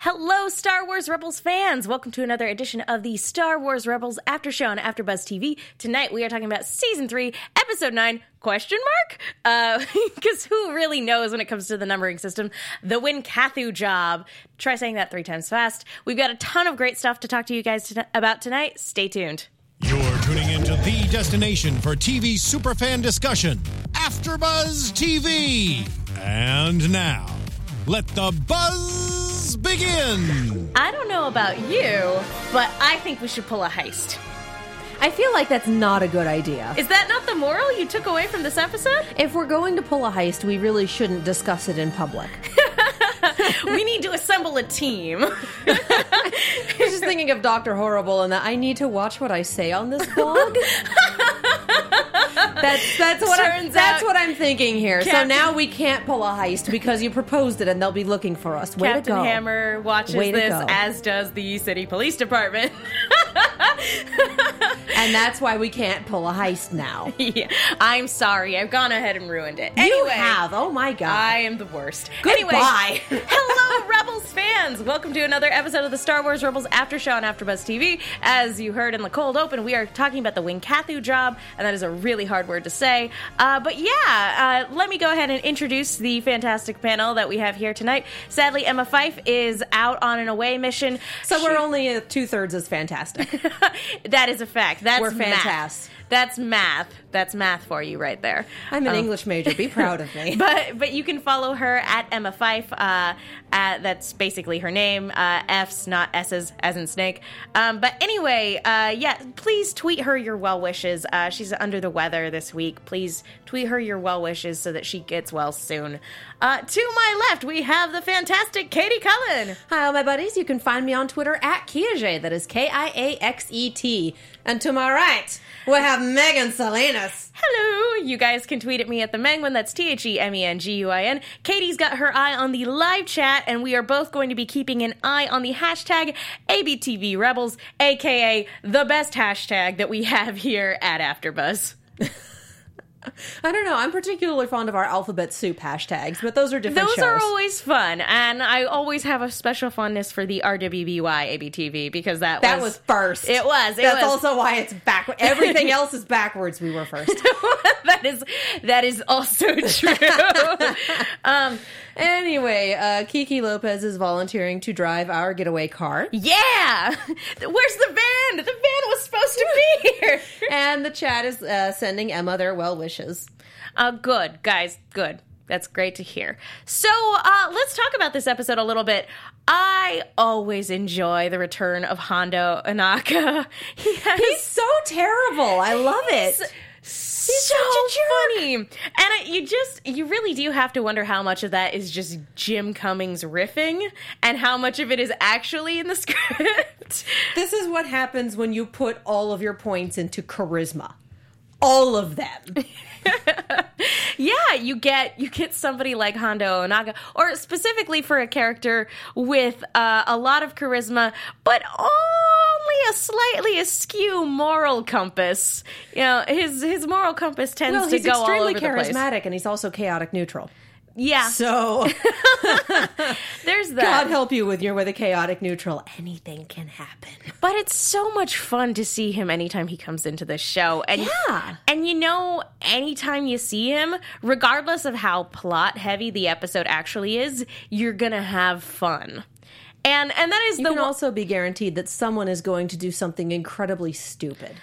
Hello, Star Wars Rebels fans! Welcome to another edition of the Star Wars Rebels After Show on AfterBuzz TV. Tonight we are talking about Season Three, Episode Nine. Question mark? Because uh, who really knows when it comes to the numbering system? The Wynkahthu job. Try saying that three times fast. We've got a ton of great stuff to talk to you guys about tonight. Stay tuned. You're tuning into the destination for TV superfan discussion, AfterBuzz TV. And now, let the buzz begin. I don't know about you, but I think we should pull a heist. I feel like that's not a good idea. Is that not the moral you took away from this episode? If we're going to pull a heist, we really shouldn't discuss it in public. we need to assemble a team. I was just thinking of Dr. Horrible and that I need to watch what I say on this blog. that's that's what I'm, that's what I'm thinking here. So now we can't pull a heist because you proposed it and they'll be looking for us. Way Captain to go. Hammer watches Way this, as does the city police department. And that's why we can't pull a heist now. yeah, I'm sorry, I've gone ahead and ruined it. You have. Oh my god. I am the worst. Goodbye. Anyway, hello, Rebels fans. Welcome to another episode of the Star Wars Rebels After Show on AfterBuzz TV. As you heard in the cold open, we are talking about the Wing Wynkahthu job, and that is a really hard word to say. Uh, but yeah, uh, let me go ahead and introduce the fantastic panel that we have here tonight. Sadly, Emma Fife is out on an away mission. so She- we're only two thirds as fantastic. that is a fact. That's We're fantastic. That's math. That's math for you right there. I'm an Um, English major. Be proud of me. but but you can follow her at Emma Fife. Uh, at, that's basically her name. Uh, F's not S's, as in snake. Um, but anyway, uh, yeah, please tweet her your well wishes. Uh, she's under the weather this week. Please tweet her your well wishes so that she gets well soon. Uh, to my left, we have the fantastic Katie Cullen. Hi, all my buddies. You can find me on Twitter at Kiaxet. That is K I A X E T. And to my right, we have Megan Salinas. Hello! You guys can tweet at me at the Menguin. That's T H E M E N G U I N. Katie's got her eye on the live chat, and we are both going to be keeping an eye on the hashtag ABTV Rebels, aka the best hashtag that we have here at AfterBuzz. I don't know. I'm particularly fond of our alphabet soup hashtags, but those are different Those shows. are always fun, and I always have a special fondness for the RWBY ABTV because that that was was first. It was. It That's was. also why it's back. Everything else is backwards. We were first. that is that is also true. um, anyway, uh, Kiki Lopez is volunteering to drive our getaway car. Yeah! Where's the van? The van was supposed to be here. And the chat is uh, sending Emma their well wishes. Uh, good, guys, good. That's great to hear. So, uh, let's talk about this episode a little bit. I always enjoy the return of Hondo Ohnaka. He has He's so terrible. I love it. He's so funny, and I, you just you really do have to wonder how much of that is just Jim Cummings riffing, and how much of it is actually in the script. This is what happens when you put all of your points into charisma. All of them. Yeah, you get you get somebody like Hondo Ohnaka, or specifically for a character with uh, a lot of charisma, but only a slightly askew moral compass. You know, his his moral compass tends Well, to he's go all extremely over the place. charismatic and he's also chaotic neutral. Yeah, So, there's that. God help you with your with a chaotic neutral. Anything can happen. But it's so much fun to see him anytime he comes into the show. And Yeah. and you know, anytime you see him, regardless of how plot heavy the episode actually is, you're gonna have fun. And and that is You the can also be guaranteed that someone is going to do something incredibly stupid.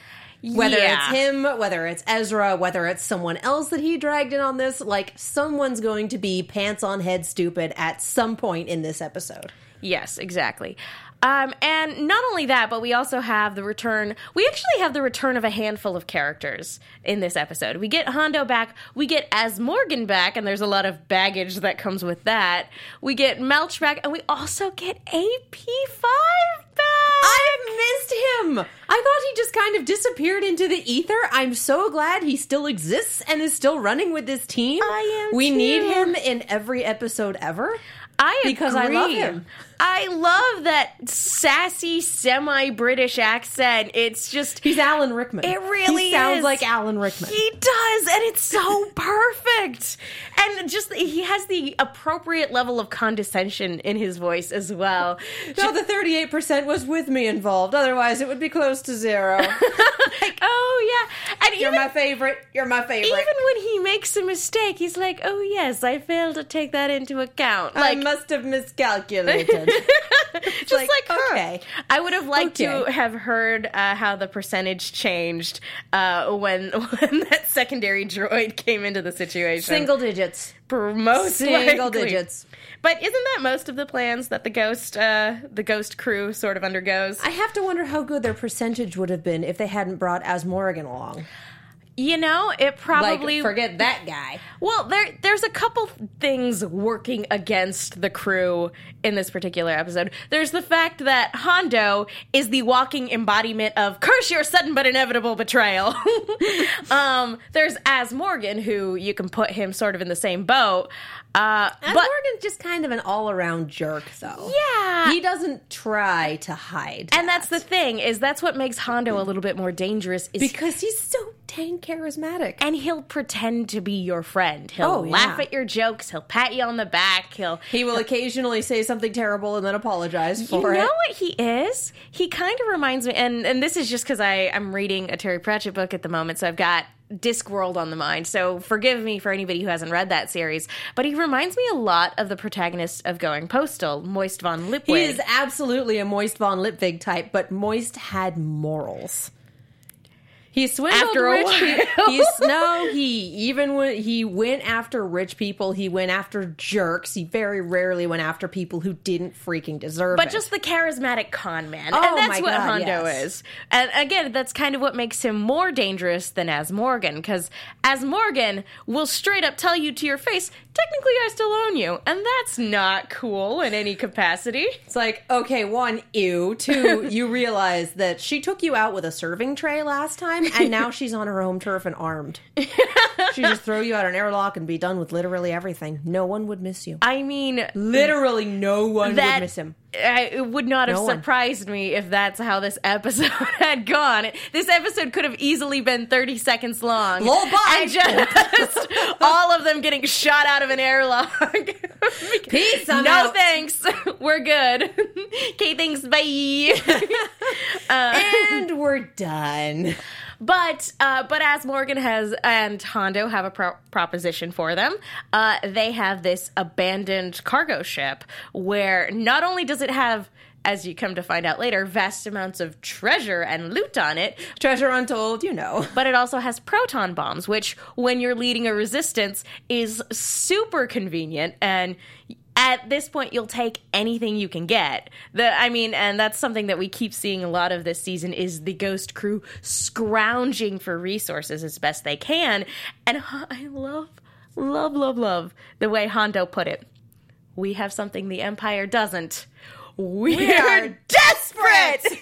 Whether Yeah. it's him, whether it's Ezra, whether it's someone else that he dragged in on this, like someone's going to be pants on head stupid at some point in this episode. Yes, exactly. Um, and not only that, but we also have the return. We actually have the return of a handful of characters in this episode. We get Hondo back. We get Azmorigan back, and there's a lot of baggage that comes with that. We get Melch back, and we also get AP5 back. I missed him. I thought he just kind of disappeared into the ether. I'm so glad he still exists and is still running with this team. I am We need him in every episode ever. I am Because I love him. I love that sassy semi-British accent. It's just He's Alan Rickman. It really he sounds is. like Alan Rickman. He does, and it's so perfect. And just he has the appropriate level of condescension in his voice as well. no, the thirty-eight percent was with me involved. Otherwise, it would be close to zero. oh yeah, and You're even my favorite. You're my favorite. even when he makes a mistake, he's like, "Oh yes, I failed to take that into account." I must have miscalculated. just like, like, okay. I would have liked to have heard uh, how the percentage changed uh, when when that secondary droid came into the situation. Single digits. Most Single likely. digits. But isn't that most of the plans that the ghost uh, the ghost crew sort of undergoes? I have to wonder how good their percentage would have been if they hadn't brought As Morgan along. you know, it probably like, forget that guy. Well, there there's a couple things working against the crew in this particular episode. There's the fact that Hondo is the walking embodiment of curse your sudden but inevitable betrayal. um, there's Azmorigan, who you can put him sort of in the same boat. Uh, but Morgan's just kind of an all-around jerk, though. yeah, He doesn't try to hide. and that's the thing is that's what makes Hondo a little bit more dangerous. Is because he's so dang charismatic. and he'll pretend to be your friend. He'll Oh, yeah. laugh at your jokes. He'll pat you on the back. He'll He will occasionally say something terrible and then apologize for it. you know it. what he is? He kind of reminds me, and and this is just because I I'm reading a Terry Pratchett book at the moment, so I've got Discworld on the mind. So forgive me for anybody who hasn't read that series, but he reminds me a lot of the protagonist of Going Postal, Moist von Lipwig. He is absolutely a Moist von Lipwig type, but Moist had morals. He swindled After rich people. He's, no, he even when he went after rich people, he went after jerks. He very rarely went after people who didn't freaking deserve but it. But just the charismatic con man, Oh and that's my what God, Hondo yes. is. And again, that's kind of what makes him more dangerous than Azmorigan, because Azmorigan will straight up tell you to your face, technically I still own you, and that's not cool in any capacity. It's like, okay, one, ew. Two, you realize that she took you out with a serving tray last time, and now she's on her home turf and armed. she just throw you out an airlock and be done with literally everything. No one would miss you. I mean, Literally, no one that would miss him. I, it would not have No one. surprised me if that's how this episode had gone. This episode could have easily been 30 seconds long. Lol, bye. And just all of them getting shot out of an airlock. Peace, I'm no out. thanks. We're good. Okay, thanks. Bye. Uh, and we're done. But uh, but Azmorigan has and Hondo have a pro- proposition for them, uh, they have this abandoned cargo ship where not only does it have, as you come to find out later, vast amounts of treasure and loot on it, Treasure untold, you know. but it also has proton bombs, which when you're leading a resistance is super convenient and. At this point, you'll take anything you can get. The, I mean, and that's something that we keep seeing a lot of this season is the Ghost crew scrounging for resources as best they can. And I love, love, love, love the way Hondo put it. We have something the Empire doesn't. We, are desperate.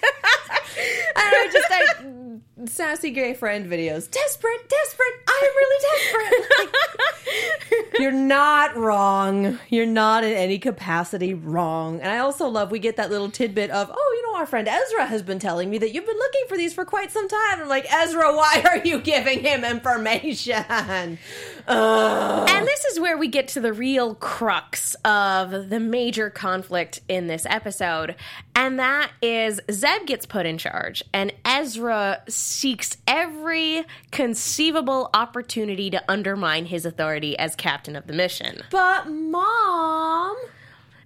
I just I, sassy gay friend videos. Desperate, desperate. I am really desperate. Like, you're not wrong. You're not in any capacity wrong. And I also love we get that little tidbit of, oh, you know, our friend Ezra has been telling me that you've been looking for these for quite some time. I'm like, Ezra, why are you giving him information? Ugh. And this is where we get to the real crux of the major conflict in this episode. And that is Zeb gets put in charge, and Ezra seeks every conceivable opportunity to undermine his authority as captain of the mission. But mom.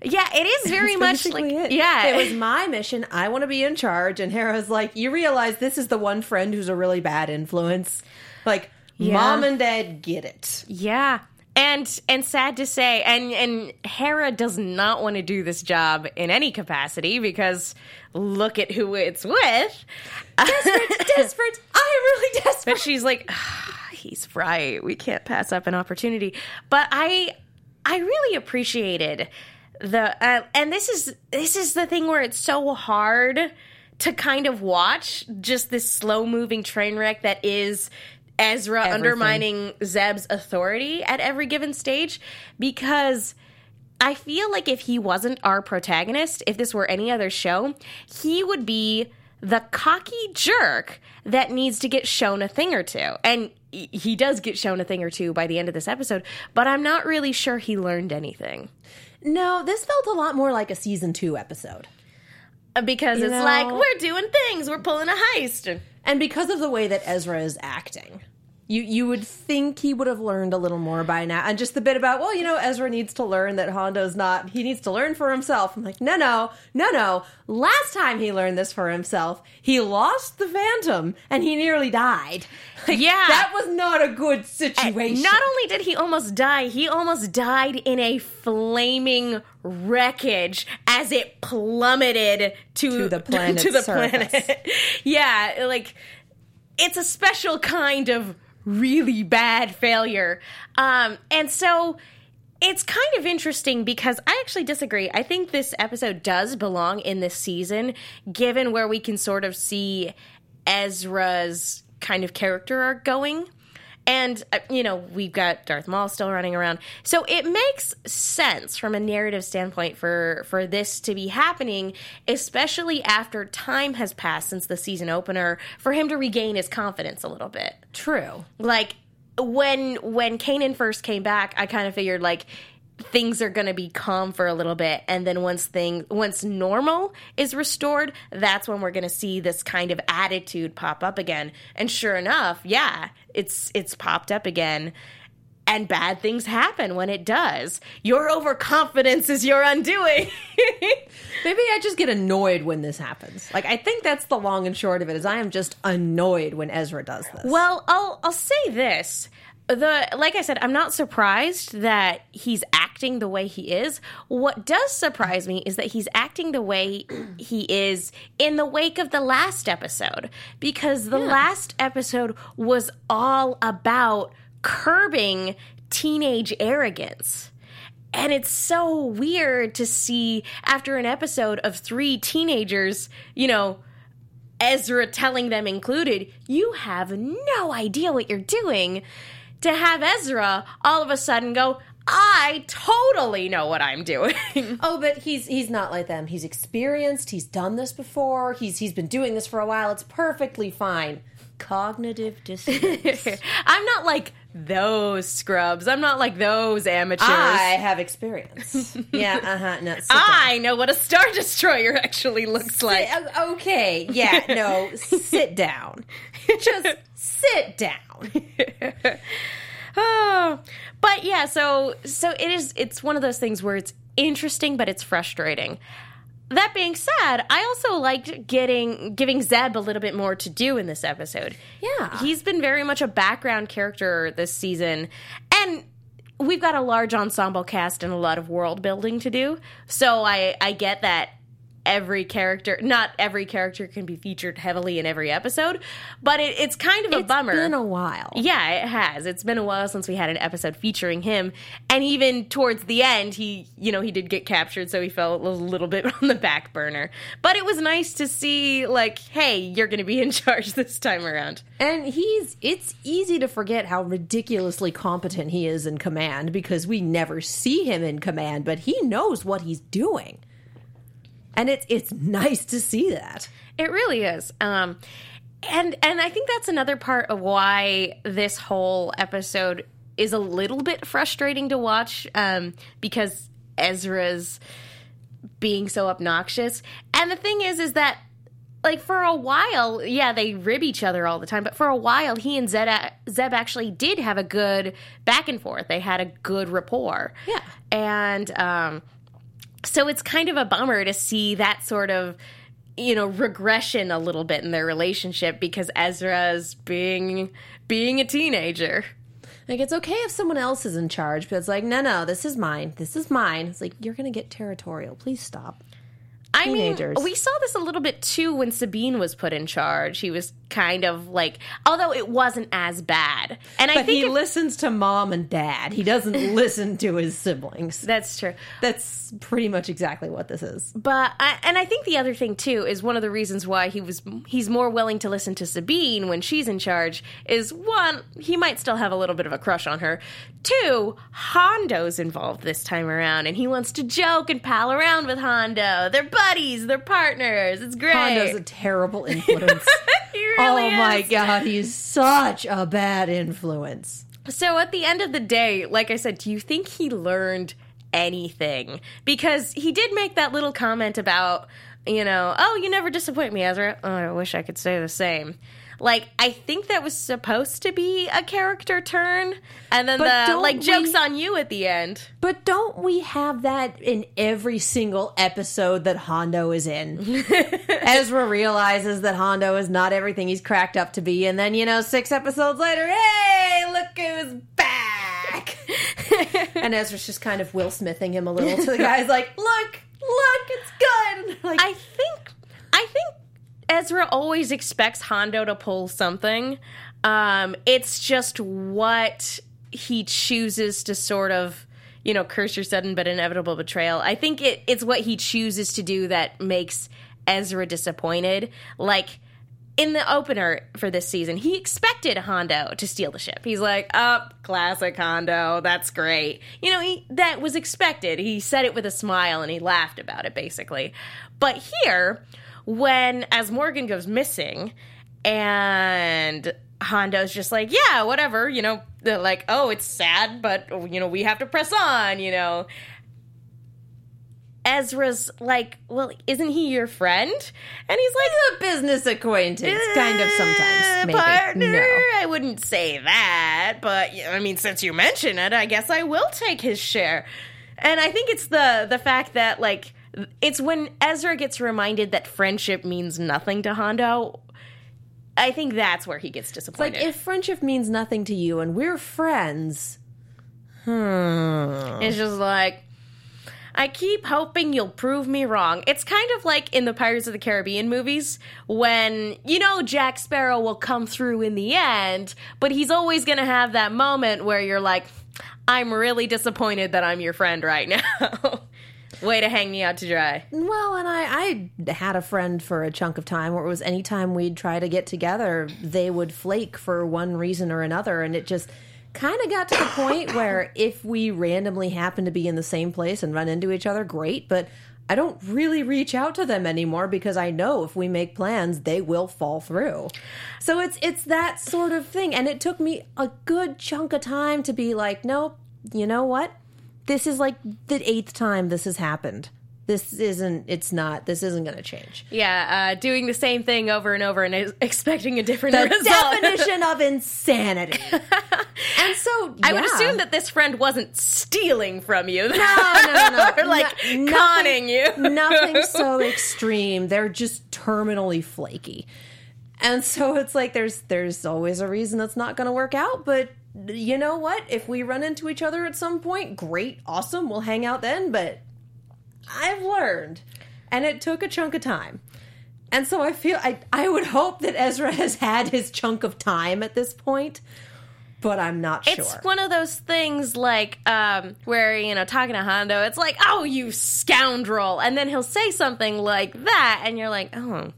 Yeah, it is very much like it. yeah. it was my mission. I want to be in charge. And Hera's like, you realize this is the one friend who's a really bad influence. Like, Yeah. mom and dad get it. Yeah. And and sad to say, and and Hera does not want to do this job in any capacity because look at who it's with. Desperate, desperate. I am really desperate. But she's like, "Ah, he's right. We can't pass up an opportunity. But I I really appreciated the uh, and this is this is the thing where it's so hard to kind of watch just this slow moving train wreck that is Ezra Everything. undermining Zeb's authority at every given stage because I feel like if he wasn't our protagonist, if this were any other show, he would be the cocky jerk that needs to get shown a thing or two. And he- he does get shown a thing or two by the end of this episode, but I'm not really sure he learned anything. No, this felt a lot more like a season two episode. Uh, Because it's know- like, we're doing things, we're pulling a heist. And because of the way that Ezra is acting, you you would think he would have learned a little more by now. And just the bit about, well, you know, Ezra needs to learn that Hondo's not, he needs to learn for himself. I'm like, no, no, no, no. Last time he learned this for himself, he lost the Phantom and he nearly died. Like, Yeah. That was not a good situation. Not only did he almost die, he almost died in a flaming wreckage as it plummeted to, To the planet's to the surface. planet. yeah, like it's a special kind of really bad failure. Um, and so it's kind of interesting because I actually disagree. I think this episode does belong in this season, given where we can sort of see Ezra's kind of character arc going. And, uh, you know, we've got Darth Maul still running around. So it makes sense from a narrative standpoint for, for this to be happening, especially after time has passed since the season opener, for him to regain his confidence a little bit True. like when when Kanan first came back, I kind of figured like things are going to be calm for a little bit and then once thing once normal is restored that's when we're going to see this kind of attitude pop up again and sure enough yeah it's it's popped up again and bad things happen when it does your overconfidence is your undoing Maybe I just get annoyed when this happens. Like I think that's the long and short of it. Is I am just annoyed when Ezra does this. Well, I'll I'll say this. The like I said, I'm not surprised that he's acting the way he is. What does surprise me is that he's acting the way he is in the wake of the last episode because the last episode was all about curbing teenage arrogance. And it's so weird to see after an episode of three teenagers, you know, Ezra telling them included, you have no idea what you're doing. To have Ezra all of a sudden go, I totally know what I'm doing. Oh, but he's he's not like them. He's experienced. He's done this before. He's he's been doing this for a while. It's perfectly fine. Cognitive dissonance. I'm not like those scrubs. I'm not like those amateurs. I have experience. yeah. Uh huh. No. sit down. I know what a Star Destroyer actually looks like. Uh, Okay. Yeah. No. sit down. Just sit down. oh. But yeah, so so it is it's one of those things where it's interesting but it's frustrating. That being said, I also liked getting giving Zeb a little bit more to do in this episode. Yeah. He's been very much a background character this season and we've got a large ensemble cast and a lot of world building to do. So I I get that every character not every character can be featured heavily in every episode, but it, it's kind of a bummer. It's been a while. Yeah, it has. It's been a while since we had an episode featuring him, and even towards the end, he, you know, he did get captured, so he fell a little bit on the back burner. But it was nice to see, like, hey, you're going to be in charge this time around. And he's it's easy to forget how ridiculously competent he is in command because we never see him in command, but he knows what he's doing. And it's it's nice to see that. It really is. Um, and and I think that's another part of why this whole episode is a little bit frustrating to watch um, because Ezra's being so obnoxious. And the thing is, is that like for a while, yeah, they rib each other all the time, but for a while, he and Zeb, Zeb actually did have a good back and forth. They had a good rapport. Yeah. And um, so it's kind of a bummer to see that sort of you know regression a little bit in their relationship because Ezra's being being a teenager. Like it's okay if someone else is in charge, but it's like, no, no, this is mine. This is mine. It's like you're gonna get territorial. Please stop. I mean, we saw this a little bit too when Sabine was put in charge. He was kind of like, although it wasn't as bad. And I think he if- listens to mom and dad. He doesn't listen to his siblings. that's true. That's pretty much exactly what this is. But I, and I think the other thing too is one of the reasons why he was he's more willing to listen to Sabine when she's in charge is one he might still have a little bit of a crush on her. Two, Hondo's involved this time around and he wants to joke and pal around with Hondo. They're buddies, they're partners. It's great. Hondo's a terrible influence. Really oh my god, he's such a bad influence. So at the end of the day, like I said, do you think he learned anything? Because he did make that little comment about, you know, oh, you never disappoint me, Ezra. Oh, I wish I could say the same. Like, I think that was supposed to be a character turn, and then But the like we- jokes on you at the end. But don't we have that in every single episode that Hondo is in? Ezra realizes that Hondo is not everything he's cracked up to be, and then, you know, six episodes later, hey, look who's back! and Ezra's just kind of Will Smithing him a little to the guys, like, look, look, it's good! Like, I think I think Ezra always expects Hondo to pull something. Um, it's just what he chooses to sort of, you know, curse your sudden but inevitable betrayal. I think it, it's what he chooses to do that makes Ezra disappointed. Like in the opener for this season, he expected Hondo to steal the ship. He's like, "Up, classic Hondo. That's great." You know, he, that was expected. He said it with a smile and he laughed about it, basically. But here, when Azmorigan goes missing, and Hondo's just like, "Yeah, whatever." You know, they're like, "Oh, it's sad, but you know, we have to press on." You know. Ezra's like, well, isn't he your friend? And he's like, a business acquaintance, kind of sometimes, "Uh, maybe. Partner, No. I wouldn't say that, but I mean, since you mention it, I guess I will take his share. And I think it's the the fact that like it's when Ezra gets reminded that friendship means nothing to Hondo. I think that's where he gets disappointed. Like, if friendship means nothing to you and we're friends, hmm. It's just like, I keep hoping you'll prove me wrong. It's kind of like in the Pirates of the Caribbean movies when, you know, Jack Sparrow will come through in the end, but he's always going to have that moment where you're like, I'm really disappointed that I'm your friend right now. Way to hang me out to dry. Well, and I, I had a friend for a chunk of time where it was anytime we'd try to get together, they would flake for one reason or another. And it just kind of got to the point where if we randomly happen to be in the same place and run into each other, great. But I don't really reach out to them anymore because I know if we make plans, they will fall through. So it's it's that sort of thing. And it took me a good chunk of time to be like, nope, you know what? This is like the eighth time this has happened. This isn't, it's not, this isn't going to change. Yeah, uh, doing the same thing over and over and expecting a different The result. definition of insanity. and so, I would assume that this friend wasn't stealing from you. No, no, no, no. or like No- nothing- you. nothing so extreme. They're just terminally flaky. And so it's like there's there's always a reason that's not going to work out, but you know what? If we run into each other at some point, great, awesome, we'll hang out then, but I've learned and it took a chunk of time. And so I feel I I would hope that Ezra has had his chunk of time at this point, but I'm not sure. It's one of those things like um, where you know talking to Hondo, it's like, "Oh, you scoundrel," and then he'll say something like that, and you're like, "Oh,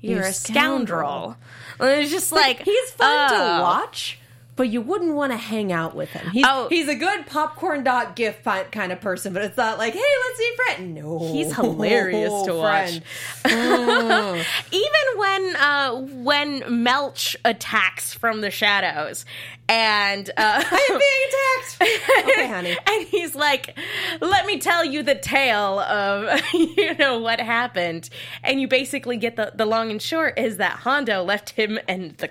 you're You a scoundrel." scoundrel. And it's just like he's fun oh. to watch, but you wouldn't want to hang out with him. He's, Oh. he's a good popcorn dot gift kind of person, but it's not like, hey, let's see friend. No, He's hilarious to watch. friend. Even when uh, when Melch attacks from the shadows, and uh, I'm being attacked. Okay, honey. and he's like, "Let me tell you the tale of you know what happened." And you basically get the the long and short is that Hondo left him and the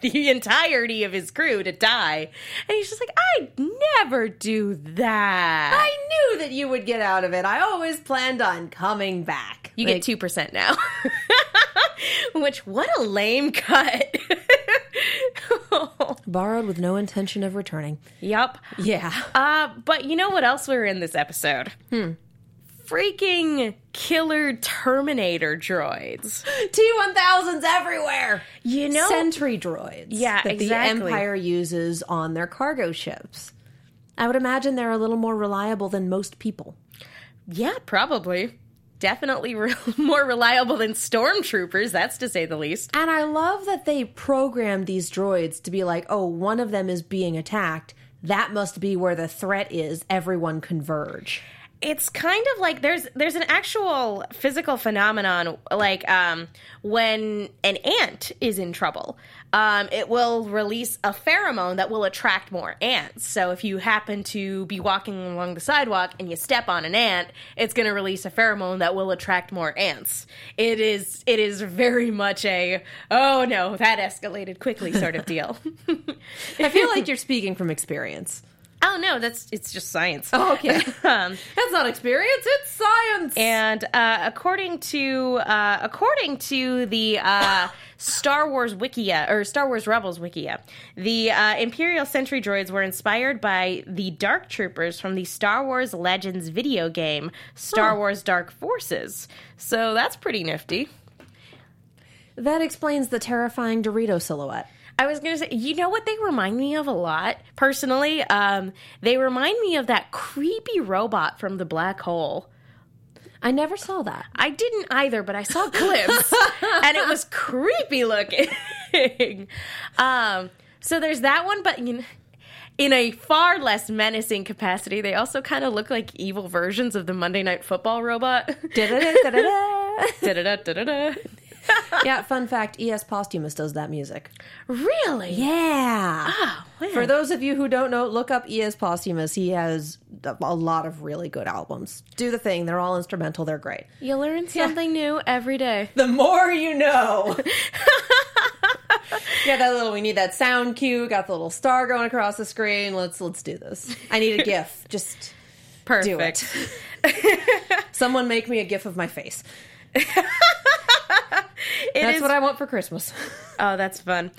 the entirety of his crew to die, and he's just like, I'd never do that." I knew that you would get out of it. I always planned on coming back. you Like, get two percent now. Which what a lame cut. borrowed with no intention of returning. Yup. Yeah. Uh, but you know what else we were in this episode? Hmm. Freaking killer Terminator droids. T1000s everywhere. You know, Sentry droids. Yeah, that exactly. the Empire uses on their cargo ships. I would imagine they're a little more reliable than most people. yeah, probably. Definitely re- more reliable than stormtroopers, that's to say the least. And I love that they programmed these droids to be like, oh, one of them is being attacked. That must be where the threat is. Everyone converge. It's kind of like there's there's an actual physical phenomenon like um, when an ant is in trouble um, it will release a pheromone that will attract more ants. So if you happen to be walking along the sidewalk and you step on an ant it's going to release a pheromone that will attract more ants. It is it is very much a oh no that escalated quickly sort of deal. I feel like you're speaking from experience. Oh no that's it's just science Oh, okay. um, That's not experience, it's science. And uh, according to uh, according to the uh, Star Wars Wikia or Star Wars Rebels Wikia, the uh, Imperial Sentry droids were inspired by the Dark Troopers from the Star Wars Legends video game Star Huh. Wars Dark Forces. So that's pretty nifty. that explains the terrifying Dorito silhouette. I was gonna say, you know what they remind me of a lot personally. Um, they remind me of that creepy robot from the black hole. I never saw that. I didn't either, but I saw clips and it was creepy looking. um, so there's that one, but you know, in a far less menacing capacity, they also kind of look like evil versions of the Monday Night Football robot. Yeah, fun fact ES Posthumus does that music. really? Yeah. Ah, oh, man. For those of you who don't know, look up ES Posthumus. He has a lot of really good albums. Do the thing. They're all instrumental. They're great. you learn something new every day. The more you know. yeah, that little. We need that sound cue. Got the little star going across the screen. Let's let's do this. I need a GIF. Just Perfect. it. someone make me a GIF of my face. It That's is- what I want for Christmas. Oh, that's fun.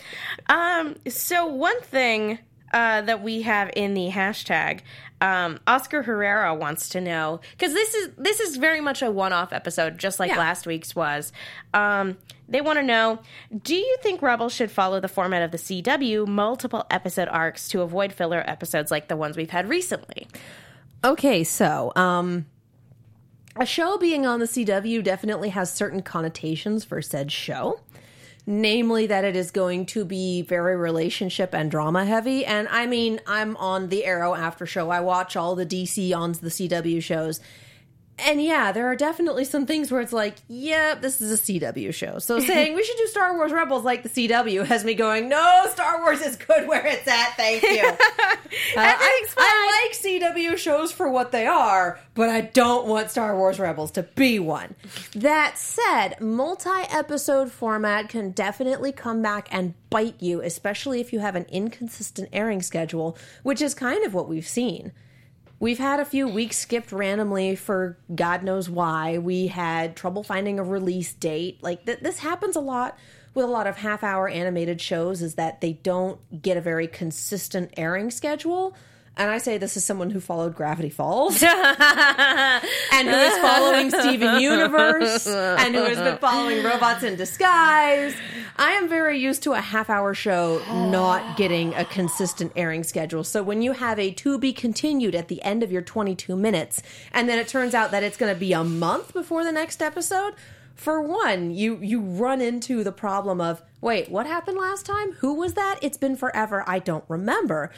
Um, so one thing uh, that we have in the hashtag, um, Oscar Herrera wants to know because this is this is very much a one-off episode, just like Yeah. last week's was. Um, they want to know: Do you think Rebels should follow the format of the CW, multiple episode arcs, to avoid filler episodes like the ones we've had recently? Okay, so um a show being on the CW definitely has certain connotations for said show. Namely, that it is going to be very relationship and drama heavy. And I mean, I'm on the Arrow after show. I watch all the DC on the CW shows. And yeah, there are definitely some things where it's like, yep, this is a CW show. So saying we should do Star Wars Rebels like the CW has me going, no, Star Wars is good where it's at. Thank you. Uh, I, I like CW shows for what they are, but I don't want Star Wars Rebels to be one. That said, multi episode format can definitely come back and bite you, especially if you have an inconsistent airing schedule, which is kind of what we've seen. We've had a few weeks skipped randomly for God knows why. We had trouble finding a release date. Like th- this happens a lot with a lot of half-hour animated shows is that they don't get a very consistent airing schedule. And I say this is someone who followed Gravity Falls and who is following Steven Universe and who has been following Robots in Disguise. I am very used to a half hour show not getting a consistent airing schedule. So when you have a to be continued at the end of your 22 minutes, and then it turns out that it's going to be a month before the next episode, for one, you you run into the problem of wait, what happened last time? Who was that? It's been forever. I don't remember.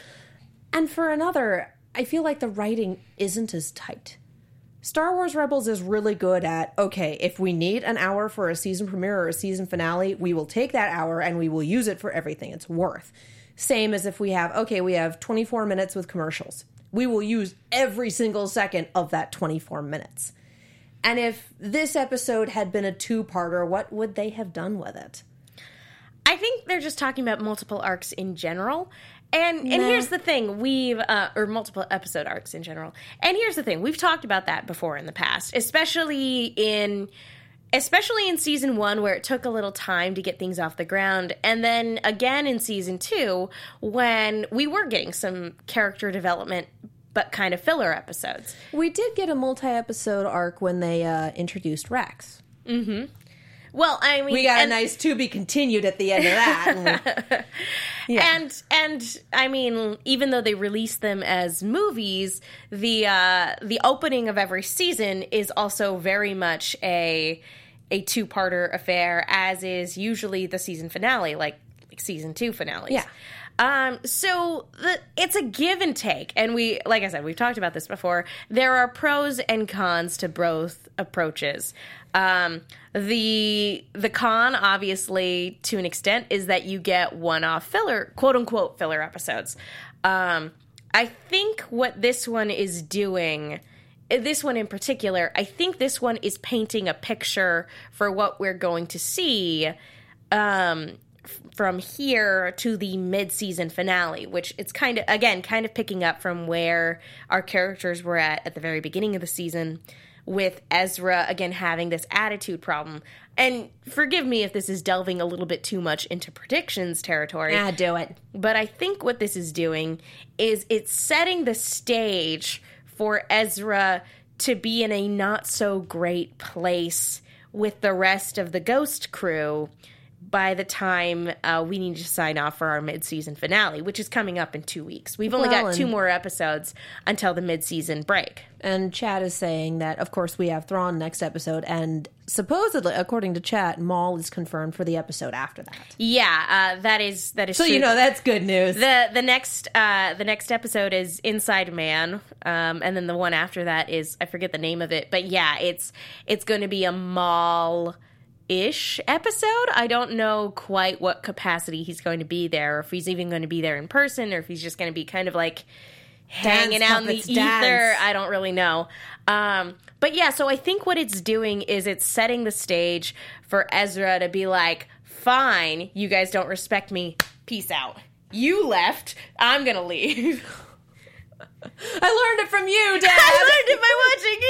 And for another, I feel like the writing isn't as tight. Star Wars Rebels is really good at okay, if we need an hour for a season premiere or a season finale, we will take that hour and we will use it for everything it's worth. Same as if we have okay, we have 24 minutes with commercials. We will use every single second of that 24 minutes. And if this episode had been a two-parter, what would they have done with it? I think they're just talking about multiple arcs in general. And and Nah. here's the thing, we've uh, or multiple episode arcs in general. And here's the thing, we've talked about that before in the past, especially in especially in season 1 where it took a little time to get things off the ground and then again in season 2 when we were getting some character development but kind of filler episodes. We did get a multi-episode arc when they uh, introduced Rex. Well, I mean, We got and- a nice to be continued at the end of that. yeah. and and I mean, even though they release them as movies, the uh, the opening of every season is also very much a a two parter affair, as is usually the season finale, like like season two finales. Yeah. Um, so the, it's a give and take, and we, like I said, we've talked about this before. There are pros and cons to both approaches. Um, the the con, obviously, to an extent, is that you get one off filler, quote unquote, filler episodes. Um, I think what this one is doing this one in particular, I think this one is painting a picture for what we're going to see um, from here to the mid-season finale, which it's kind of again kind of picking up from where our characters were at at the very beginning of the season, with Ezra again having this attitude problem. And forgive me if this is delving a little bit too much into predictions territory. ah, do it. But I think what this is doing is it's setting the stage for Ezra to be in a not so great place with the rest of the Ghost crew by the time uh, we need to sign off for our mid-season finale, which is coming up in two weeks. We've only Well, got two more episodes until the mid-season break. And Chad is saying that, of course, we have Thrawn next episode, and supposedly, according to Chad, Maul is confirmed for the episode after that. Yeah, uh, that is that is So true. you know that's good news. the the next uh the next episode is inside man um and then the one after that is i forget the name of it but yeah it's it's going to be a Maul ish episode. I don't know quite what capacity he's going to be there or if he's even going to be there in person or if he's just going to be kind of like hanging out in the ether dance. i don't really know. Um but yeah so i think what it's doing is it's setting the stage for ezra to be like fine you guys don't respect me. Peace out. You left. I'm gonna leave. I learned it from you, Dad. I learned it by watching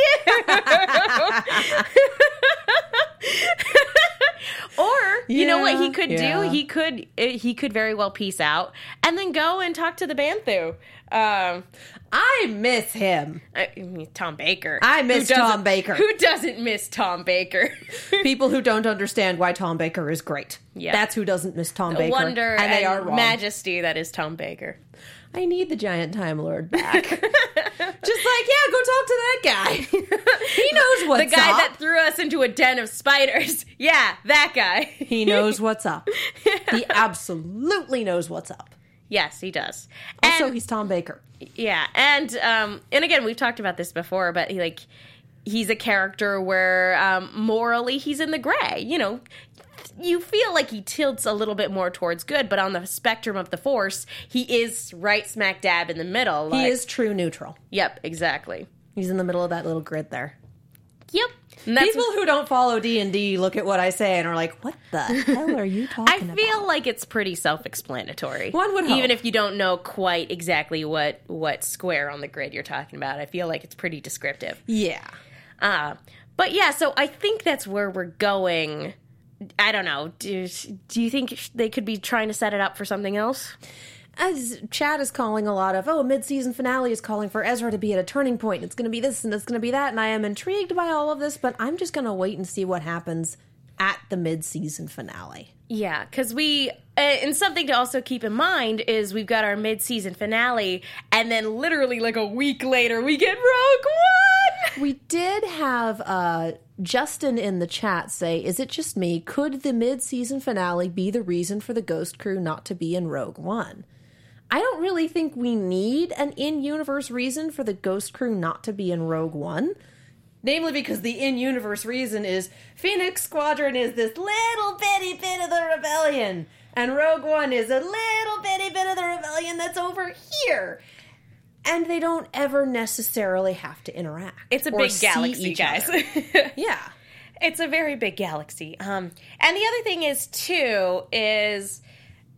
you. or you know what he Yeah, do? He could uh, he could very well peace out and then go and talk to the Bendu. Um, I miss him. I mean, Tom Baker. I miss Tom Baker. Who doesn't miss Tom Baker? People who don't understand why Tom Baker is great. Yeah. That's who doesn't miss Tom Baker. Wonder and they are wrong. majesty that is Tom Baker. I need the giant Time Lord back. Just like, yeah, go talk to that guy. he knows what's up. the guy up. that threw us into a den of spiders. Yeah, that guy. he knows what's up. He absolutely knows what's up. yes, he does. Also, And- he's Tom Baker. Yeah, and um, and again, we've talked about this before, but he, like he's a character where um, morally he's in the gray. You know, you feel like he tilts a little bit more towards good, but on the spectrum of the force, he is right smack dab in the middle. He is true neutral. Yep, exactly. He's in the middle of that little grid there. Yep. People who don't follow D and D look at what I say and are like, "What the hell are you I talking about?" I feel like it's pretty self-explanatory. One would hope. even if you don't know quite exactly what what square on the grid you're talking about. I feel like it's pretty descriptive. Yeah. Uh, but yeah, so I think that's where we're going. I don't know. Do, do you think they could be trying to set it up for something else? As Chad is calling a lot of, oh, mid-season finale is calling for Ezra to be at a turning point. It's going to be this and it's going to be that, and I am intrigued by all of this, but I'm just going to wait and see what happens at the mid-season finale. Yeah, because we, uh, and something to also keep in mind is we've got our mid season finale, and then literally like a week later, we get Rogue One! We did have uh, Justin in the chat say, "Is it just me? Could the mid-season finale be the reason for the Ghost Crew not to be in Rogue One?" I don't really think we need an in-universe reason for the Ghost Crew not to be in Rogue One. Namely, because the in-universe reason is Phoenix Squadron is this little bitty bit of the rebellion, and Rogue One is a little bitty bit of the rebellion that's over here. And they don't ever necessarily have to interact. It's a big galaxy, guys. Yeah. it's a very big galaxy. Um, and the other thing is too is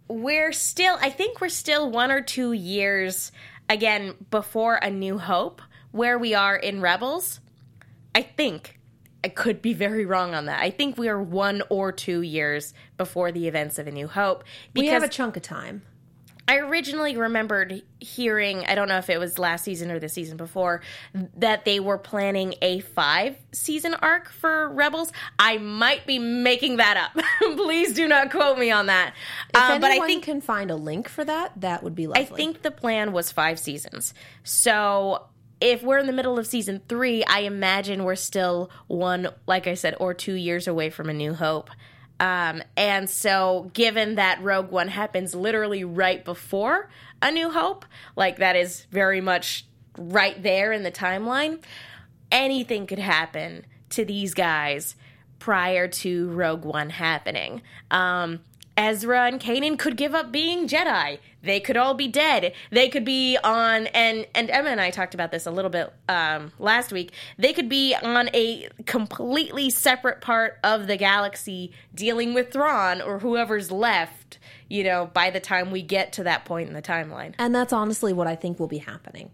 we're still. I think we're still one or two years again before A New Hope, where we are in Rebels. I think I could be very wrong on that. I think we are one or two years before the events of A New Hope We have a chunk of time. I originally remembered hearing, I don't know if it was last season or the season before, that they were planning a five season arc for Rebels. I might be making that up. Please do not quote me on that. If Uh, but I think can find a link for that, that would be I think the plan was five seasons. So if we're in the middle of season three, I imagine we're still one, like I said, or two years away from A New Hope. Um, and so, given that Rogue One happens literally right before A New Hope, like that is very much right there in the timeline, anything could happen to these guys prior to Rogue One happening. Um, Ezra and Kanan could give up being Jedi. They could all be dead. They could be on and and Emma and I talked about this a little bit um, last week. They could be on a completely separate part of the galaxy dealing with Thrawn or whoever's left. You know, by the time we get to that point in the timeline. And that's honestly what I think will be happening.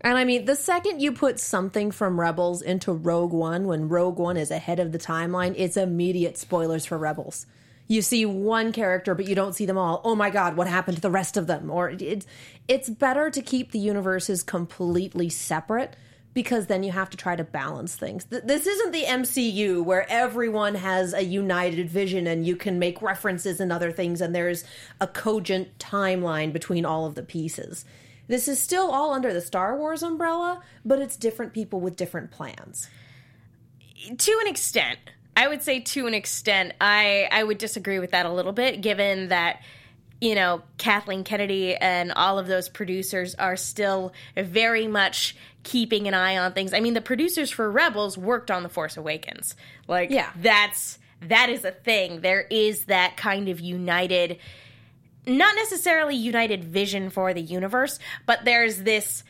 And I mean, the second you put something from Rebels into Rogue One, when Rogue One is ahead of the timeline, it's immediate spoilers for Rebels. You see one character, but you don't see them all. Oh my God, what happened to the rest of them? Or it's it's better to keep the universes completely separate because then you have to try to balance things. Th- This isn't the MCU where everyone has a united vision and you can make references and other things, and there's a cogent timeline between all of the pieces. This is still all under the Star Wars umbrella, but it's different people with different plans. to an extent i would say to an extent i i would disagree with that a little bit given that you know kathleen kennedy and all of those producers are still very much keeping an eye on things. I mean the producers for rebels worked on the force awakens. Like Yeah. that's that is a thing. There is that kind of united not necessarily united vision for the universe but there's this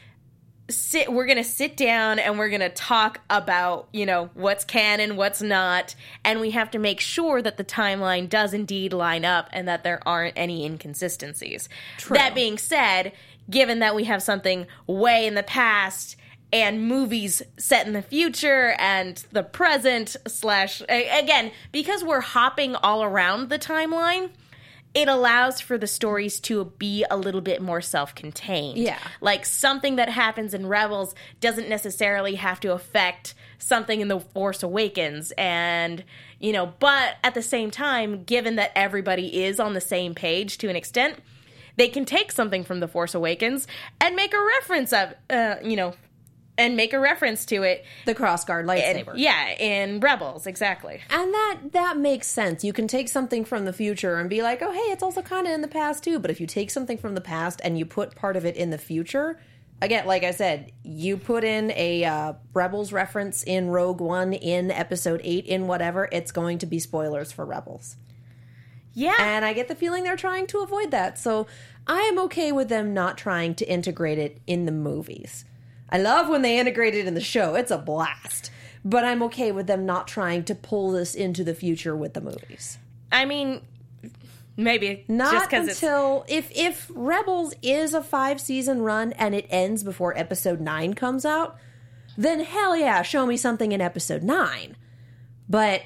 sit we're gonna sit down and we're gonna talk about you know what's canon what's not. And we have to make sure that the timeline does indeed line up and that there aren't any inconsistencies. That being said given that we have something way in the past and movies set in the future and the present slash again because we're hopping all around the timeline it allows for the stories to be a little bit more self-contained. Yeah. Like something that happens in Rebels doesn't necessarily have to affect something in The Force Awakens and you know, but at the same time, given that everybody is on the same page to an extent, they can take something from The Force Awakens and make a reference of uh, you know, and make a reference to it. The crossguard And, lightsaber. yeah, in Rebels, exactly. And that that makes sense. You can take something from the future and be like, "Oh, hey, it's also kind of in the past too." But if you take something from the past and you put part of it in the future, again, like I said, you put in a uh, Rebels reference in Rogue One in Episode Eight in whatever, it's going to be spoilers for Rebels. Yeah. And I get the feeling they're trying to avoid that. So I am okay with them not trying to integrate it in the movies. I love when they integrate it in the show. It's a blast. But I'm okay with them not trying to pull this into the future with the movies. I mean, maybe Not just because it's until if if Rebels is a five season run and it ends before episode nine comes out, then hell yeah, show me something in episode nine. But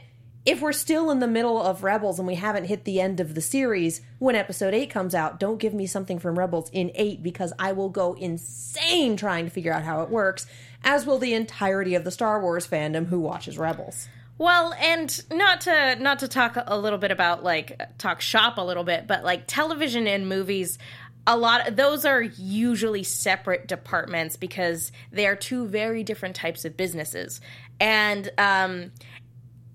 if we're still in the middle of Rebels and we haven't hit the end of the series when episode eight comes out, don't give me something from Rebels in eight because I will go insane trying to figure out how it works, as will the entirety of the Star Wars fandom who watches Rebels. Well, and not to not to talk a little bit about like talk shop a little bit, but like television and movies a lot of those are usually separate departments because they are two very different types of businesses. And um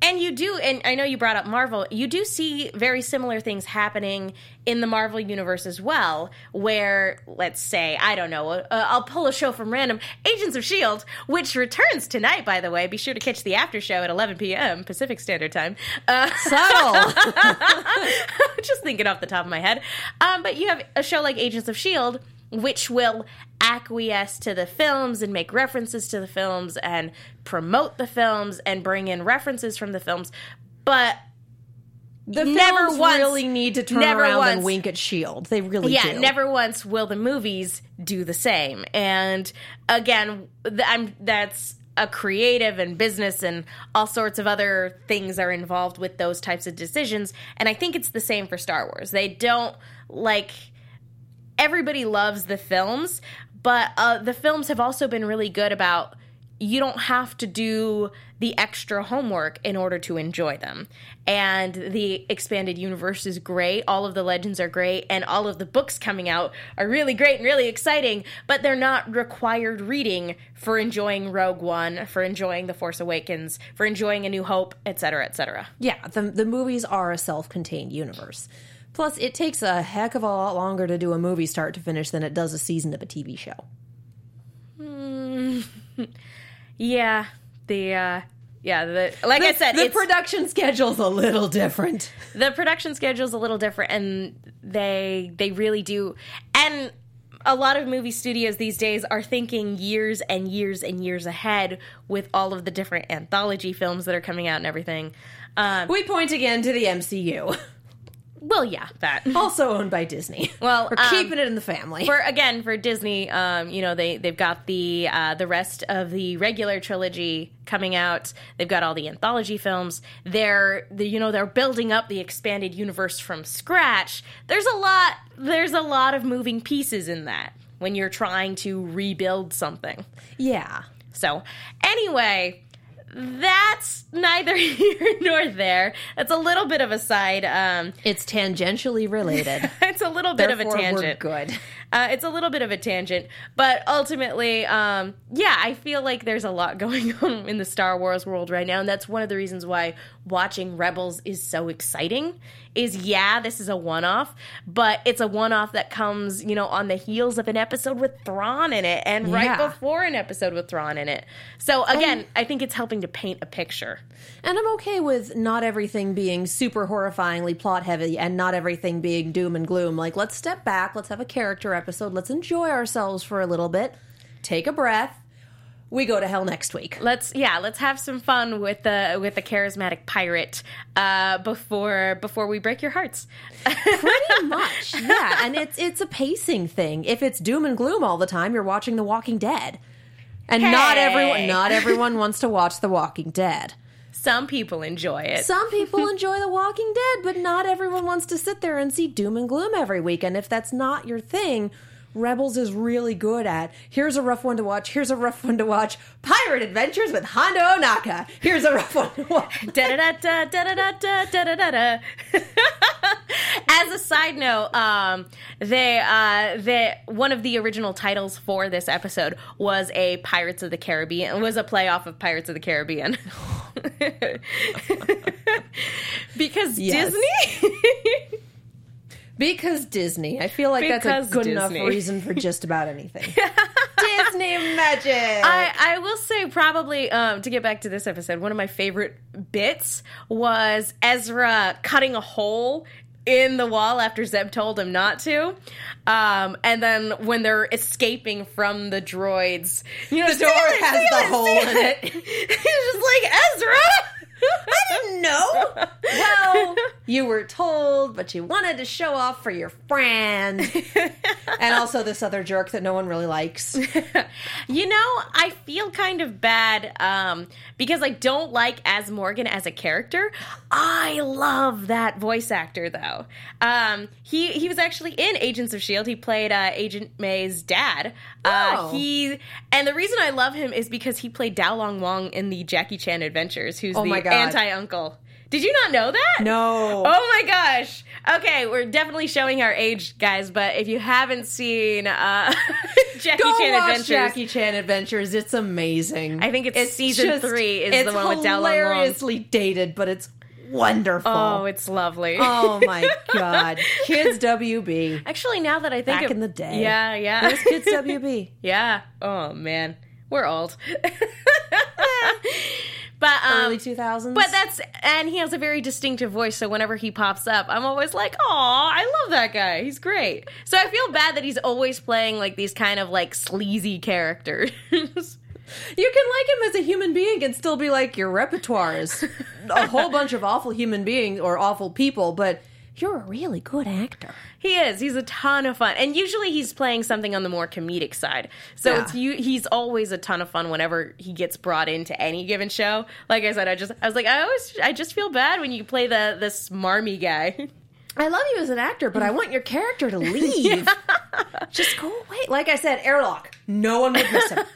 and you do and i know you brought up marvel you do see very similar things happening in the marvel universe as well where let's say i don't know uh, i'll pull a show from random agents of shield which returns tonight by the way. Be sure to catch the after show at 11 p.m pacific standard time. Uh, Subtle. just thinking off the top of my head. Um, but you have a show like agents of shield which will acquiesce to the films and make references to the films and promote the films and bring in references from the films but The Never films once- really need to turn around and wink at Shield. They really yeah do. never once will the movies do the same and again th- i'm that's a creative and business and all sorts of other things are involved with those types of decisions and i think it's the same for star wars they don't like everybody loves the films, but uh, the films have also been really good about you don't have to do the extra homework in order to enjoy them. And the expanded universe is great. All of the legends are great. And all of the books coming out are really great and really exciting, but they're not required reading for enjoying Rogue One, for enjoying The Force Awakens, for enjoying A New Hope, etc., etc. Yeah, the, the movies are a self contained universe. Plus, it takes a heck of a lot longer to do a movie start to finish than it does a season of a TV show. Yeah, the uh yeah, the like I said, the production schedule's a little different. the production schedule's a little different and they they really do and a lot of movie studios these days are thinking years and years and years ahead with all of the different anthology films that are coming out and everything. Um, We point again to the MCU, well, yeah, that. also owned by Disney. Well, we're um, keeping it in the family. for again for Disney, um, you know they they've got the uh, the rest of the regular trilogy coming out. They've got all the anthology films. They're, they you know they're building up the expanded universe from scratch. There's a lot. There's a lot of moving pieces in that when you're trying to rebuild something. yeah. So anyway. That's neither here nor there. That's a little bit of a side. Um, It's tangentially related. it's a little bit of a Therefore, we're tangent. good. Uh, it's a little bit of a tangent, but ultimately, um, yeah, I feel like there's a lot going on in the Star Wars world right now, and that's one of the reasons why watching Rebels is so exciting. Is yeah, this is a one-off, but it's a one-off that comes, you know, on the heels of an episode with Thrawn in it, and right Yeah. before an episode with Thrawn in it. So again, I think it's helping to paint a picture. And I'm okay with not everything being super horrifyingly plot heavy and not everything being doom and gloom. Like, let's step back, let's have a character episode, let's enjoy ourselves for a little bit, take a breath. We go to hell next week. let's yeah let's have some fun with the with the charismatic pirate uh before before we break your hearts Pretty much, yeah. And it's it's a pacing thing. If it's doom and gloom all the time, you're watching The Walking Dead, and not everyone not everyone wants to watch The Walking Dead. Some people enjoy it Some people enjoy The Walking Dead, but not everyone wants to sit there and see doom and gloom every week. And if that's not your thing, Rebels is really good at here's a rough one to watch, here's a rough one to watch. Pirate Adventures with Hondo Ohnaka. Here's a rough one to watch. Da-da-da-da, da-da-da-da, da-da-da-da. As a side note, um, they, uh, they, one of the original titles for this episode was a Pirates of the Caribbean, It was a playoff of Pirates of the Caribbean. because Yes. Disney? Because Disney. I feel like Because that's a good enough reason for just about anything. Disney magic. I, I will say probably um, to get back to this episode, one of my favorite bits was Ezra cutting a hole in the wall after Zeb told him not to. Um, and then when they're escaping from the droids, you know, The door has the hole in it. He's just like Ezra. I didn't know. Well, you were told, but you wanted to show off for your friend. and also this other jerk that no one really likes. You know, I feel kind of bad um, because I don't like Azmorigan as a character. I love that voice actor though. Um, he he was actually in Agents of Shield. He played uh, Agent May's dad. Uh, Oh. he and the reason I love him is because he played Dao Long Wong in the Jackie Chan Adventures, who's Oh the my God. Anti uncle. Did you not know that? No. Oh my gosh. Okay, we're definitely showing our age, guys. But if you haven't seen uh, Jackie Go Chan watch Adventures, Jackie Chan Adventures. It's amazing. I think it's season three is it's the one with Dao Long hilariously dated, but it's wonderful. Oh, it's lovely. Oh my god, kids WB. Actually, now that I think Back in the day. yeah, yeah, There's kids WB. yeah. Oh man, we're old. But um, Early 2000s. But that's and he has a very distinctive voice, so whenever he pops up, I'm always like, "Oh, I love that guy. He's great." So I feel bad that he's always playing like these kind of like sleazy characters. You can like him as a human being and still be like your repertoire is a whole bunch of awful human beings or awful people, but you're a really good actor. He is. He's a ton of fun, and usually he's playing something on the more comedic side. So Yeah. it's you. He's always a ton of fun whenever he gets brought into any given show. Like I said, I just I was like, I always I just feel bad when you play the the smarmy guy. I love you as an actor, but I want your character to leave. Just go away. Like I said, airlock. No one would miss him.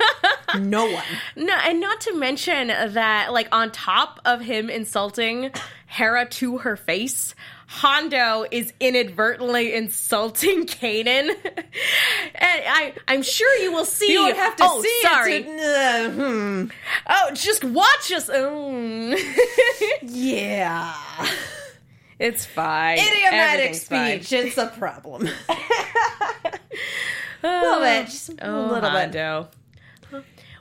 No one. No, and not to mention that, like, on top of him insulting Hera to her face, Hondo is inadvertently insulting Kanan. and I, I'm sure you will see. You don't have to oh, see sorry. it. to- uh, hmm. Oh, just watch us. Mm. Yeah. it's fine. Idiomatic Everything's fine. speech. It's a problem. a little bit. Just a Oh, little bit. Hondo.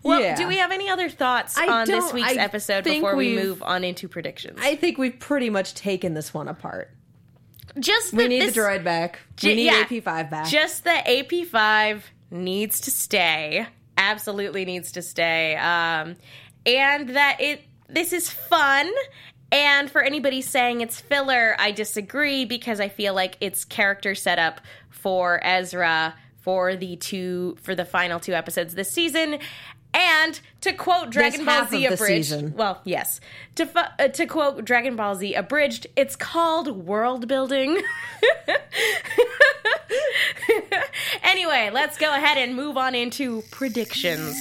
Well, Yeah. do we have any other thoughts I on this week's I episode before we move on into predictions? I think we've pretty much taken this one apart. Just We need this- the droid back. J- We need yeah. AP5 back. Just the AP5 needs to stay. Absolutely needs to stay. Um, and that it this is fun. And for anybody saying it's filler, I disagree because I feel like it's character setup for Ezra for the two for the final two episodes this season. And to quote Dragon Ball half Z of the abridged, season. well, yes, to fu- uh, to quote Dragon Ball Z abridged, it's called world building. anyway, let's go ahead and move on into predictions.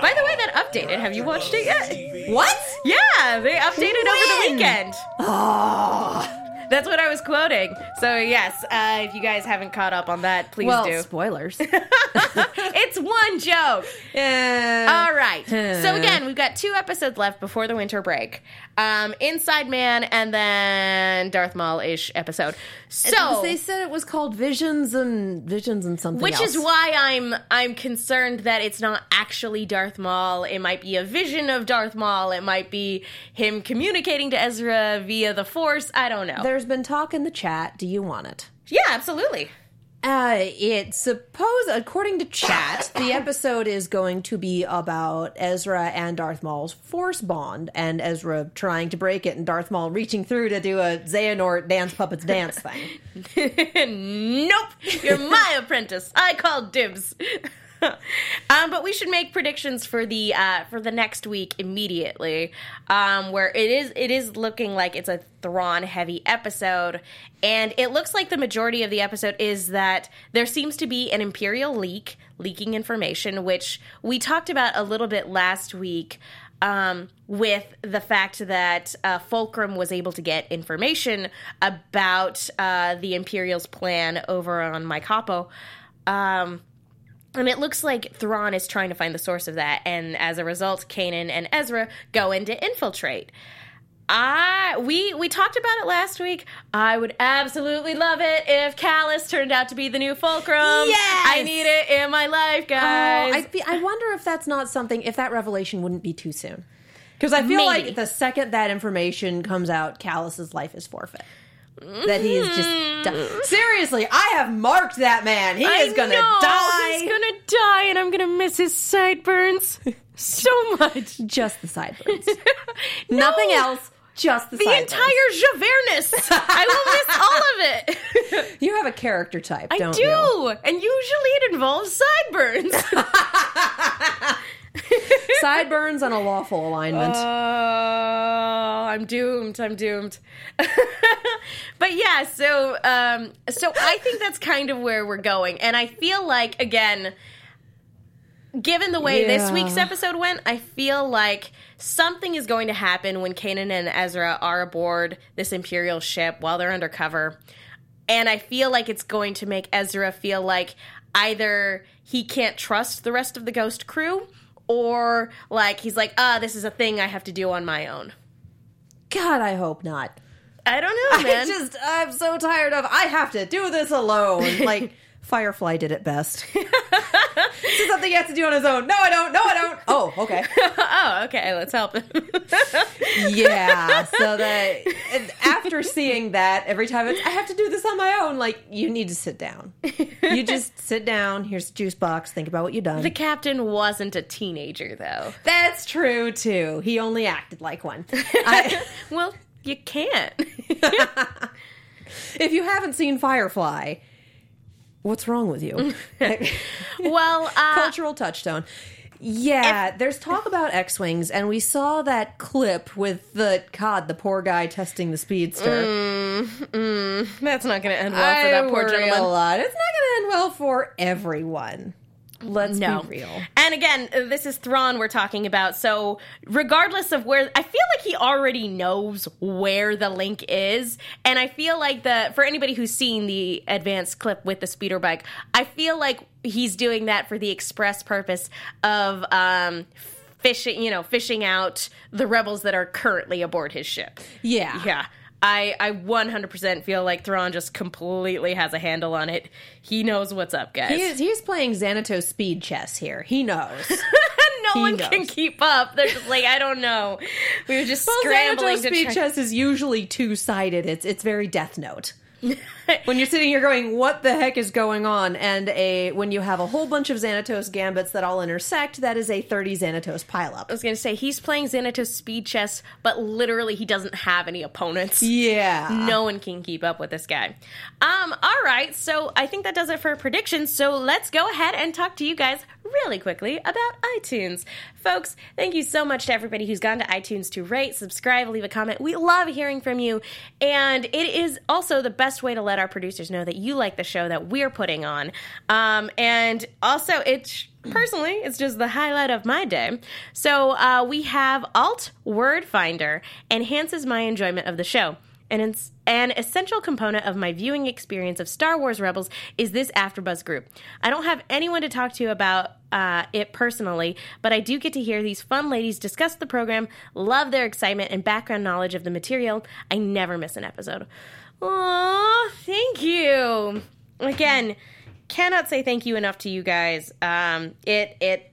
By the way, that updated. Have you watched it yet? what? Yeah, they updated over the weekend. Oh. That's what I was quoting. So yes, uh, if you guys haven't caught up on that, please Well, do. spoilers. it's one joke. yeah. All right. So again, we've got two episodes left before the winter break. Um, Inside Man and then Darth Maul ish episode. So they said it was called Visions and Visions and something which else. is why I'm I'm concerned that it's not actually Darth Maul. It might be a vision of Darth Maul. It might be him communicating to Ezra via the Force. I don't know. There's been talk in the chat. Do you want it? yeah, absolutely. Uh, it's supposed, according to chat, the episode is going to be about Ezra and Darth Maul's force bond, and Ezra trying to break it, and Darth Maul reaching through to do a Xehanort dance puppets dance thing. nope, you're my apprentice. I call dibs. um, but we should make predictions for the uh, for the next week immediately, um, where it is it is looking like it's a Thrawn heavy episode, and it looks like the majority of the episode is that there seems to be an Imperial leak leaking information, which we talked about a little bit last week um, with the fact that uh, Fulcrum was able to get information about uh, the Imperial's plan over on Hoppo. Um, and it looks like Thrawn is trying to find the source of that, and as a result, Kanan and Ezra go in to infiltrate. I we we talked about it last week. I would absolutely love it if Kallus turned out to be the new Fulcrum. Yes! I need it in my life, oh, guys. Oh, I, I wonder if that's not something, if that revelation wouldn't be too soon. Because I feel Maybe. like the second that information comes out, Kallus's life is forfeit. That he is just done. Mm-hmm. Seriously, I have marked that man. He I is gonna know, die. He's gonna die, and I'm gonna miss his sideburns so much. just the sideburns. Nothing else. Just the, sideburns. The sideburns. entire Javernus. I will miss all of it. You have a character type, I do, you? and usually it involves sideburns. Sideburns on a lawful alignment. Oh, I'm doomed. I'm doomed. but yeah, so um so I think that's kind of where we're going. And I feel like again given the way this week's episode went, I feel like something is going to happen when Kanan and Ezra are aboard this Imperial ship while they're undercover. And I feel like it's going to make Ezra feel like either he can't trust the rest of the Ghost crew or like he's like, ah, this is a thing I have to do on my own. God, I hope not. I don't know, man. I just, I'm so tired of, I have to do this alone. Like, Firefly did it best. this is something he has to do on his own. No, I don't. No, I don't. Oh, okay. oh, okay, let's help him. Yeah. So that after seeing that, every time it's, I have to do this on my own, like, you need to sit down. You just sit down. Here's a juice box. Think about what you've done. the captain wasn't a teenager, though. That's true, too. He only acted like one. I, Well, you can't. if you haven't seen Firefly, what's wrong with you? well, uh, Cultural touchstone. Yeah, there's talk about X-wings, and we saw that clip with the God, the poor guy testing the speedster. Mm, mm. That's not going to end well for that poor worry gentleman. A lot. It's not going to end well for everyone. Let's No. be real. And again, this is Thrawn we're talking about. So, regardless of where, I feel like he already knows where the link is. And I feel like the, for anybody who's seen the advanced clip with the speeder bike, I feel like he's doing that for the express purpose of, um, fishing, you know, fishing out the rebels that are currently aboard his ship. Yeah. Yeah. I, I 100% feel like Thrawn just completely has a handle on it. He knows what's up, guys. He is, he's playing Xanatos speed chess here. He knows. no He one knows. can keep up. They're just like, I don't know. We were just Well, scrambling Xanatos to speed try. chess is usually two sided. It's it's very Death Note. when you're sitting here going, "What the heck is going on?" and a when you have a whole bunch of Xanatos gambits that all intersect, that is a 30 Xanatos pileup. I was gonna say he's playing Xanatos speed chess, but literally he doesn't have any opponents. Yeah. No one can keep up with this guy. Um, all right, so I think that does it for predictions. So let's go ahead and talk to you guys really quickly about iTunes. Folks, thank you so much to everybody who's gone to iTunes to rate, subscribe, leave a comment. We love hearing from you. And it is also the best way to let our producers know that you like the show that we're putting on. Um, and also, it's personally, it's just the highlight of my day. So uh, we have Alt Word Finder enhances my enjoyment of the show. And it's an essential component of my viewing experience of Star Wars Rebels is this AfterBuzz group. I don't have anyone to talk to about uh, it personally, but I do get to hear these fun ladies discuss the program, love their excitement and background knowledge of the material. I never miss an episode. Aw, thank you. Again, cannot say thank you enough to you guys. Um, it it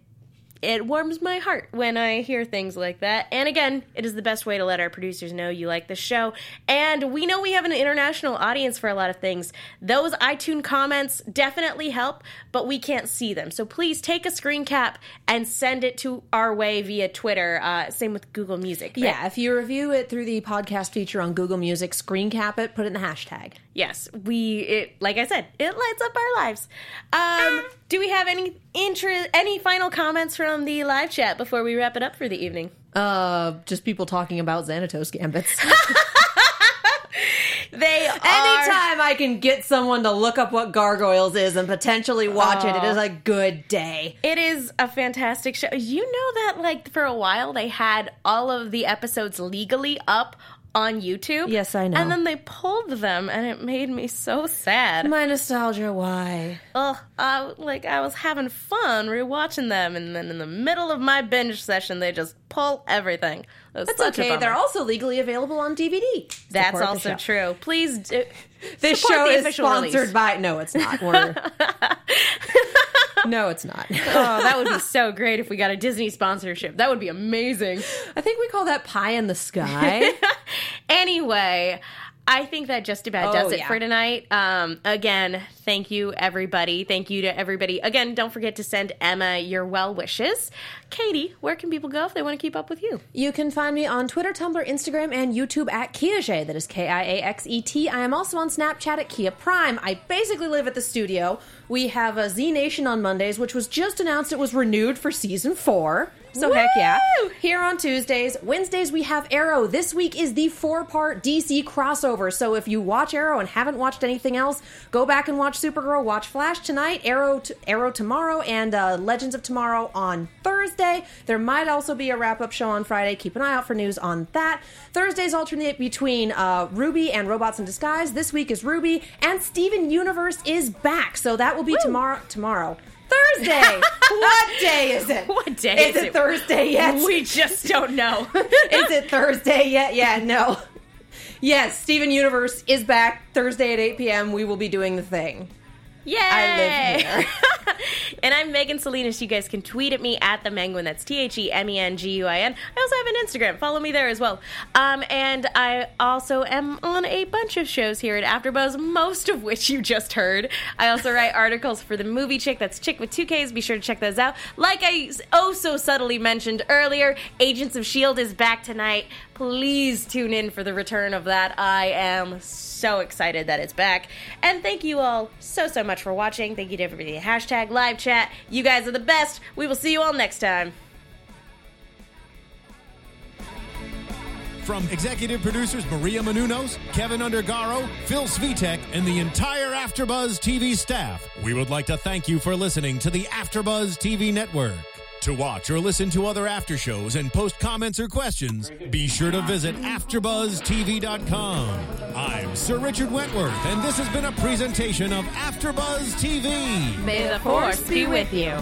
it warms my heart when I hear things like that. And again, it is the best way to let our producers know you like the show. And we know we have an international audience for a lot of things. Those iTunes comments definitely help, but we can't see them. So please take a screen cap and send it to our way via Twitter. Uh, same with Google Music. right? Yeah, if you review it through the podcast feature on Google Music, screen cap it, put it in the hashtag. Yes, we it like I said, it lights up our lives. Um, do we have any interest, any final comments from the live chat before we wrap it up for the evening? Uh, just people talking about Xanatos gambits. They are Anytime I can get someone to look up what Gargoyles is and potentially watch it, it is a good day. It is a fantastic show. You know that like for a while they had all of the episodes legally up on YouTube. Yes, I know. And then they pulled them, and it made me so sad. My nostalgia, why? Ugh, I, like I was having fun rewatching them, and then in the middle of my binge session, they just pull everything. That's okay. They're also legally available on DVD. That's Support also true. Please, do, This show is sponsored release. by. No, it's not. We're... no, it's not. Oh, that would be so great if we got a Disney sponsorship. That would be amazing. I think we call that pie in the sky. anyway, I think that just about does Oh, it yeah. for tonight. Um, again, thank you, everybody. Thank you to everybody. Again, don't forget to send Emma your well wishes. Katie, where can people go if they want to keep up with you? You can find me on Twitter, Tumblr, Instagram, and YouTube at Kiaxet. That is K I A X E T. I am also on Snapchat at Kia Prime. I basically live at the studio. We have a Z Nation on Mondays, which was just announced it was renewed for season four. So heck yeah. Here on Tuesdays. Wednesdays we have Arrow. This week is the four-part DC crossover. So if you watch Arrow and haven't watched anything else, go back and watch Supergirl, watch Flash tonight, Arrow t- Arrow tomorrow, and uh, Legends of Tomorrow on Thursday. There might also be a wrap-up show on Friday. Keep an eye out for news on that. Thursdays alternate between uh, RWBY and Robots in Disguise. This week is RWBY, and Steven Universe is back. So that will be tomorrow. Tomorrow. Thursday. what day is it? What day is is it? it? Thursday yet? We just don't know. is it Thursday yet? Yeah, no. Yes, Steven Universe is back Thursday at 8 p.m. We will be doing the thing. Yay! I live here. and I'm Megan Salinas. You guys can tweet at me at the Menguin. That's T H E M E N G U I N. I also have an Instagram. Follow me there as well. Um, and I also am on a bunch of shows here at AfterBuzz, most of which you just heard. I also write articles for the Movie Chick. That's Chick with two Ks. Be sure to check those out. Like I oh so subtly mentioned earlier, Agents of Shield is back tonight. Please tune in for the return of that. I am so excited that it's back. And thank you all so, so much for watching. Thank you to everybody. Hashtag live chat. You guys are the best. We will see you all next time. From executive producers Maria Menounos, Kevin Undergaro, Phil Svitek, and the entire AfterBuzz TV staff, we would like to thank you for listening to the AfterBuzz TV network. To watch or listen to other after shows and post comments or questions, be sure to visit AfterBuzzTV.com. I'm Sir Richard Wentworth, and this has been a presentation of AfterBuzz TV. May the force be with you.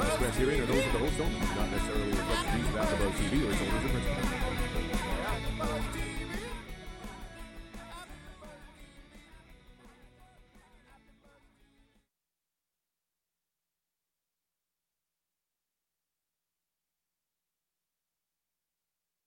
Express hearing are those of the host only, not necessarily reflect the views of AfterBuzz TV or its owners or principals.